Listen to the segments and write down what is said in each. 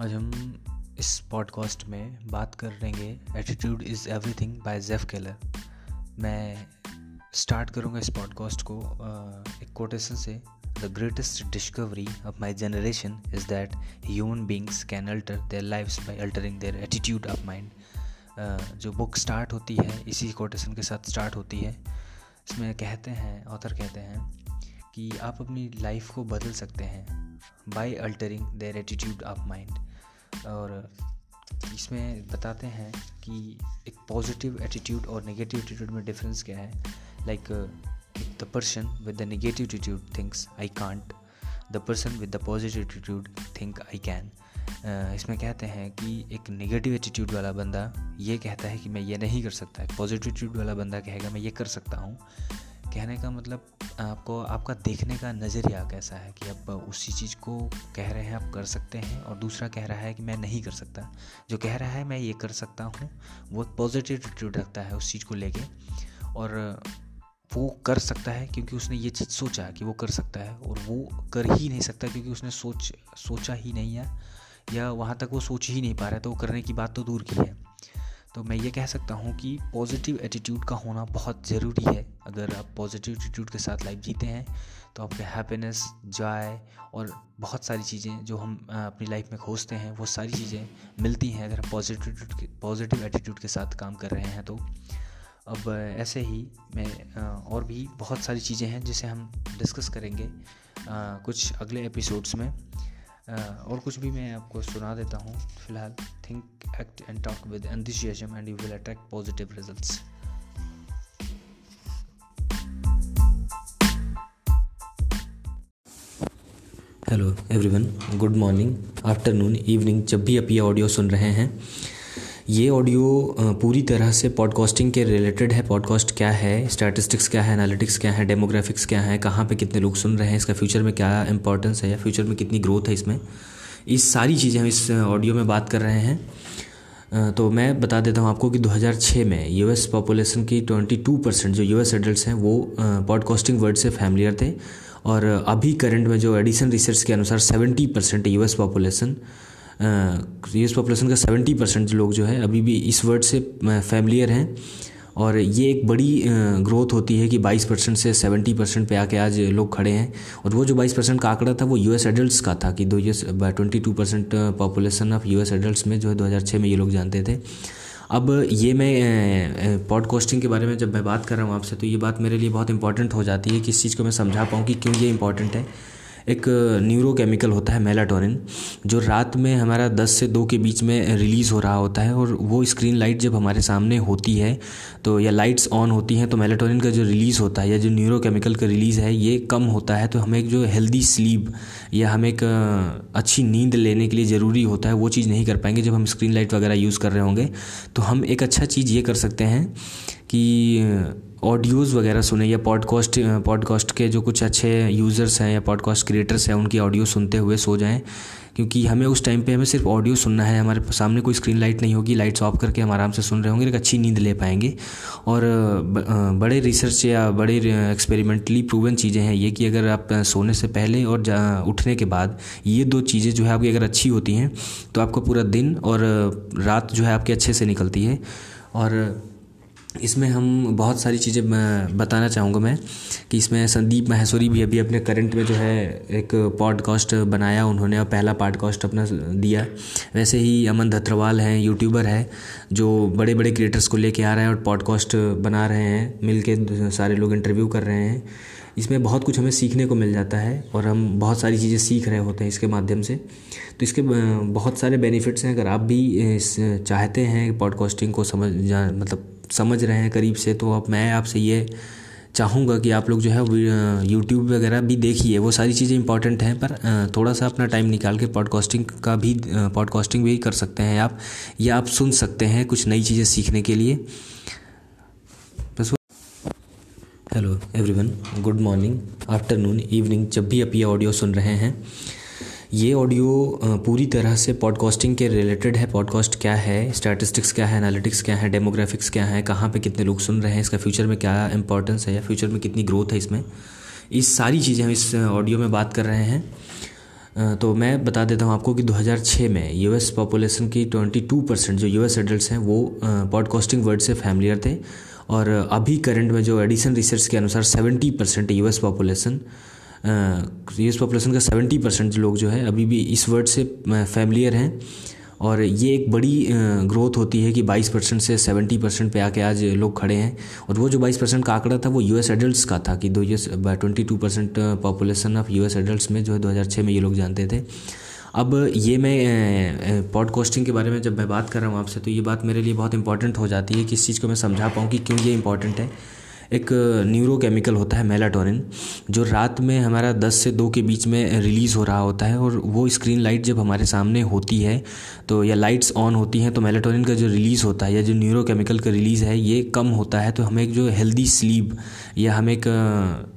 आज हम इस पॉडकास्ट में बात कर लेंगे attitude is everything by Jeff Keller मैं स्टार्ट करूँगा इस पॉडकास्ट को एक कोटेशन से। The greatest discovery of my generation is that human beings can alter their life by altering their attitude of mind जो बुक स्टार्ट होती है, इसी कोटेशन के साथ स्टार्ट होती है। इसमें कहते हैं ऑथर कहते हैं कि आप अपनी लाइफ को बदल सकते हैं by altering their attitude of mind और इसमें बताते हैं कि एक पॉजिटिव एटीट्यूड और नेगेटिव एटीट्यूड में डिफरेंस क्या है? Like the person with the negative attitude thinks I can't the person with the positive attitude think I can इसमें कहते हैं कि एक नेगेटिव एटीट्यूड वाला बंदा ये कहता है कि मैं ये नहीं कर सकता। पॉजिटिव एटीट्यूड वाला बंदा कहेगा, मैं ये कर सकता हूँ. कहने का मतलब आपको, आपका देखने का नज़रिया कैसा है कि आप उसी चीज़ को कह रहे हैं, आप कर सकते हैं और दूसरा कह रहा है कि मैं नहीं कर सकता। जो कह रहा है, मैं ये कर सकता हूँ। वो पॉजिटिव एटीट्यूड रखता है उस चीज़ को लेके और वो कर सकता है क्योंकि उसने ये चीज़ सोचा कि वो कर सकता है और वो कर ही नहीं सकता क्योंकि उसने सोच, सोचा ही नहीं है या वहाँ तक वो सोच ही नहीं पा रहा है तो वो करने की बात तो दूर की है। तो मैं ये कह सकता हूँ कि पॉजिटिव एटीट्यूड का होना बहुत ज़रूरी है। अगर आप पॉजिटिव एटीट्यूड के साथ लाइफ जीते हैं तो आपके हैप्पीनेस जॉय और बहुत सारी चीज़ें जो हम अपनी लाइफ में खोजते हैं, वो सारी चीज़ें मिलती हैं अगर हम पॉजिटिव पॉजिटिव एटीट्यूड के साथ काम कर रहे हैं तो। अब ऐसे ही मैं और भी बहुत सारी चीज़ें हैं जिसे हम डिस्कस करेंगे कुछ अगले एपिसोड्स में। और कुछ भी मैं आपको सुना देता हूँ, फ़िलहाल think act and talk with anthem and you will attract positive results hello everyone good morning afternoon evening जब भी आप ये ऑडियो सुन रहे हैं ये ऑडियो पूरी तरह से पॉडकास्टिंग के रिलेटेड है। पॉडकास्ट क्या है? स्टैटिस्टिक्स क्या है? एनालिटिक्स क्या है? डेमोग्राफिक्स क्या है? कहाँ पे कितने लोग सुन रहे हैं? इसका फ्यूचर में क्या इंपॉर्टेंस है या फ्यूचर में कितनी ग्रोथ है इसमें? इस सारी चीज़ें हम इस ऑडियो में बात कर रहे हैं। तो मैं बता देता हूँ आपको कि 2006 में यूएस पॉपुलेशन की 22 परसेंट जो यूएस एडल्ट हैं, वो पॉडकास्टिंग वर्ड से फैमिलियर थे। और, अभी करंट में जो एडिसन रिसर्च के अनुसार 70 percent US population US population का सेवेंटी परसेंट लोग जो है अभी भी इस वर्ड से फैमिलियर हैं। और ये एक बड़ी ग्रोथ होती है कि 22 परसेंट से 70 परसेंट पे आके आज लोग खड़े हैं। और वो जो 22 परसेंट का आंकड़ा था, वो यूएस एडल्ट्स का था कि दो US twenty two percent population of US adults में जो है 2006 में ये लोग जानते थे। अब ये मैं पॉडकास्टिंग के बारे में जब मैं बात कर रहा हूँ आपसे तो ये बात मेरे लिए बहुत इंपॉर्टेंट हो जाती है कि इस चीज़ को मैं समझा पाऊँ कि क्यों ये इंपॉर्टेंट है। एक न्यूरोकेमिकल होता है मेलाटोनिन जो रात में हमारा 10 से 2 के बीच में रिलीज़ हो रहा होता है और वो स्क्रीन लाइट जब हमारे सामने होती है तो या लाइट्स ऑन होती हैं तो मेलाटोनिन का जो रिलीज़ होता है या जो न्यूरोकेमिकल का रिलीज़ है, ये कम होता है तो हमें एक जो हेल्दी स्लीप या हमें एक अच्छी नींद लेने के लिए ज़रूरी होता है, वो चीज़ नहीं कर पाएँगे जब हम स्क्रीन लाइट वगैरह यूज़ कर रहे होंगे। तो हम एक अच्छा चीज़ ये कर सकते हैं कि ऑडियोज़ वगैरह सुने या पॉडकास्ट पॉडकास्ट के जो कुछ अच्छे यूज़र्स हैं या पॉडकास्ट क्रिएटर्स हैं, उनकी ऑडियो सुनते हुए सो जाएँ। क्योंकि हमें उस टाइम पे हमें सिर्फ़ ऑडियो सुनना है। हमारे सामने कोई स्क्रीन लाइट नहीं होगी लाइट्स ऑफ़ करके हम आराम से सुन रहे होंगे एक अच्छी नींद ले पाएँगे। और बड़े रिसर्च या बड़े एक्सपेरिमेंटली प्रूवन चीज़ें हैं ये कि अगर आप सोने से पहले और उठने के बाद ये दो चीज़ें जो है आपकी अगर अच्छी होती हैं तो आपका पूरा दिन और रात जो है आपकी अच्छे से निकलती है। और इसमें हम बहुत सारी चीज़ें बताना चाहूँगा मैं, कि इसमें संदीप महेश्वरी भी अभी अपने करंट में जो है एक पॉडकास्ट बनाया, उन्होंने और पहला पॉडकास्ट अपना दिया। वैसे ही अमन धत्रवाल हैं यूट्यूबर है, जो बड़े बड़े क्रिएटर्स को लेके आ रहे हैं और पॉडकास्ट बना रहे हैं मिल के सारे लोग इंटरव्यू कर रहे हैं। इसमें बहुत कुछ हमें सीखने को मिल जाता है और हम बहुत सारी चीज़ें सीख रहे होते हैं इसके माध्यम से। तो इसके बहुत सारे बेनिफिट्स हैं, अगर आप भी चाहते हैं पॉडकास्टिंग को समझ मतलब समझ रहे हैं करीब से तो अब मैं आपसे ये चाहूँगा कि आप लोग जो है यूट्यूब वगैरह भी देखिए। वो सारी चीज़ें इंपॉर्टेंट हैं, पर थोड़ा सा अपना टाइम निकाल के पॉडकास्टिंग का भी पॉडकास्टिंग भी कर सकते हैं आप, या आप सुन सकते हैं कुछ नई चीज़ें सीखने के लिए। बस hello everyone good morning afternoon evening जब भी आप ये ऑडियो सुन रहे हैं। ये ऑडियो पूरी तरह से पॉडकास्टिंग के रिलेटेड है। पॉडकास्ट क्या है? स्टैटिस्टिक्स क्या है? एनालिटिक्स क्या है? डेमोग्राफिक्स क्या है? कहाँ पे कितने लोग सुन रहे हैं? इसका फ्यूचर में क्या इंपॉर्टेंस है या फ्यूचर में कितनी ग्रोथ है इसमें? इस सारी चीज़ें हम इस ऑडियो में बात कर रहे हैं। तो मैं बता देता हूँ आपको कि 2006 में यूएस पॉपुलेशन की 22 परसेंट जो यूएस एडल्ट हैं, वो पॉडकास्टिंग वर्ड से फैमिलियर थे। और अभी करंट में जो एडिसन रिसर्च के अनुसार 70 percent US population US population का 70 परसेंट लोग जो है, अभी भी इस वर्ड से फैमिलियर हैं। और ये एक बड़ी ग्रोथ होती है कि 22 परसेंट से 70 परसेंट पे आके आज लोग खड़े हैं। और वो जो 22 परसेंट का आंकड़ा था, वो यूएस एडल्ट्स का था कि दो US twenty two percent population of US adults में जो है 2006 में ये लोग जानते थे। अब ये मैं पॉडकास्टिंग के बारे में जब मैं बात कर रहा हूँ आपसे तो ये बात मेरे लिए बहुत इंपॉर्टेंट हो जाती है कि इस चीज़ को मैं समझा पाऊँ कि क्यों ये इंपॉर्टेंट है। एक न्यूरोकेमिकल होता है मेलाटोनिन जो रात में हमारा 10 से 2 के बीच में रिलीज़ हो रहा होता है और वो स्क्रीन लाइट जब हमारे सामने होती है तो या लाइट्स ऑन होती हैं तो मेलाटोनिन का जो रिलीज़ होता है या जो न्यूरोकेमिकल का रिलीज़ है, ये कम होता है तो हमें एक जो हेल्दी स्लीप या हमें एक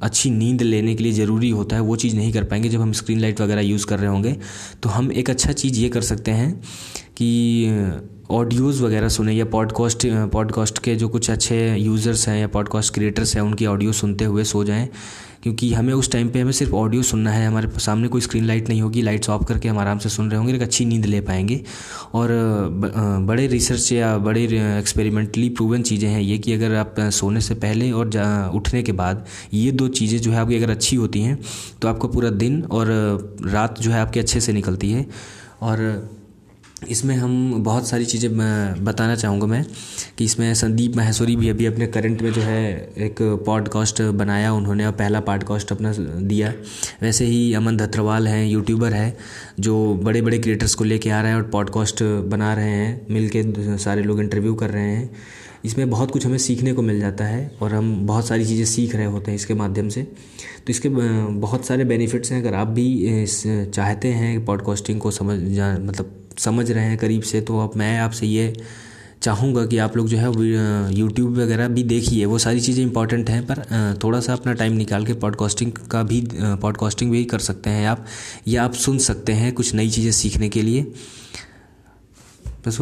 अच्छी नींद लेने के लिए ज़रूरी होता है, वो चीज़ नहीं कर पाएँगे जब हम स्क्रीन लाइट वगैरह यूज़ कर रहे होंगे। तो हम एक अच्छा चीज़ ये कर सकते हैं कि ऑडियोज़ वगैरह सुने या पॉडकास्ट पॉडकास्ट के जो कुछ अच्छे यूज़र्स हैं या पॉडकास्ट क्रिएटर्स हैं, उनकी ऑडियो सुनते हुए सो जाएँ। क्योंकि हमें उस टाइम पे हमें सिर्फ़ ऑडियो सुनना है। हमारे सामने कोई स्क्रीन लाइट नहीं होगी लाइट्स ऑफ़ करके हम आराम से सुन रहे होंगे, एक अच्छी नींद ले पाएँगे। और बड़े रिसर्च या बड़े एक्सपेरिमेंटली प्रूवन चीज़ें हैं ये कि अगर आप सोने से पहले और उठने के बाद ये दो चीज़ें जो है आपकी अगर अच्छी होती हैं तो आपको पूरा दिन और रात जो है आपकी अच्छे से निकलती है। और इसमें हम बहुत सारी चीज़ें बताना चाहूँगा मैं कि इसमें संदीप महेश्वरी भी अभी अपने करंट में जो है एक पॉडकास्ट बनाया उन्होंने और पहला पॉडकास्ट अपना दिया। वैसे ही अमन धत्रवाल हैं यूट्यूबर है, जो बड़े बड़े क्रिएटर्स को लेके आ रहे हैं और पॉडकास्ट बना रहे हैं मिल के सारे लोग इंटरव्यू कर रहे हैं। इसमें बहुत कुछ हमें सीखने को मिल जाता है और हम बहुत सारी चीज़ें सीख रहे होते हैं इसके माध्यम से। तो इसके बहुत सारे बेनिफिट्स हैं। अगर आप भी चाहते हैं पॉडकास्टिंग को समझ जा मतलब समझ रहे हैं करीब से तो अब मैं आपसे ये चाहूँगा कि आप लोग जो है यूट्यूब वगैरह भी देखिए। वो सारी चीज़ें इंपॉर्टेंट हैं, पर थोड़ा सा अपना टाइम निकाल के पॉडकास्टिंग का भी पॉडकास्टिंग भी कर सकते हैं आप, या आप सुन सकते हैं कुछ नई चीज़ें सीखने के लिए।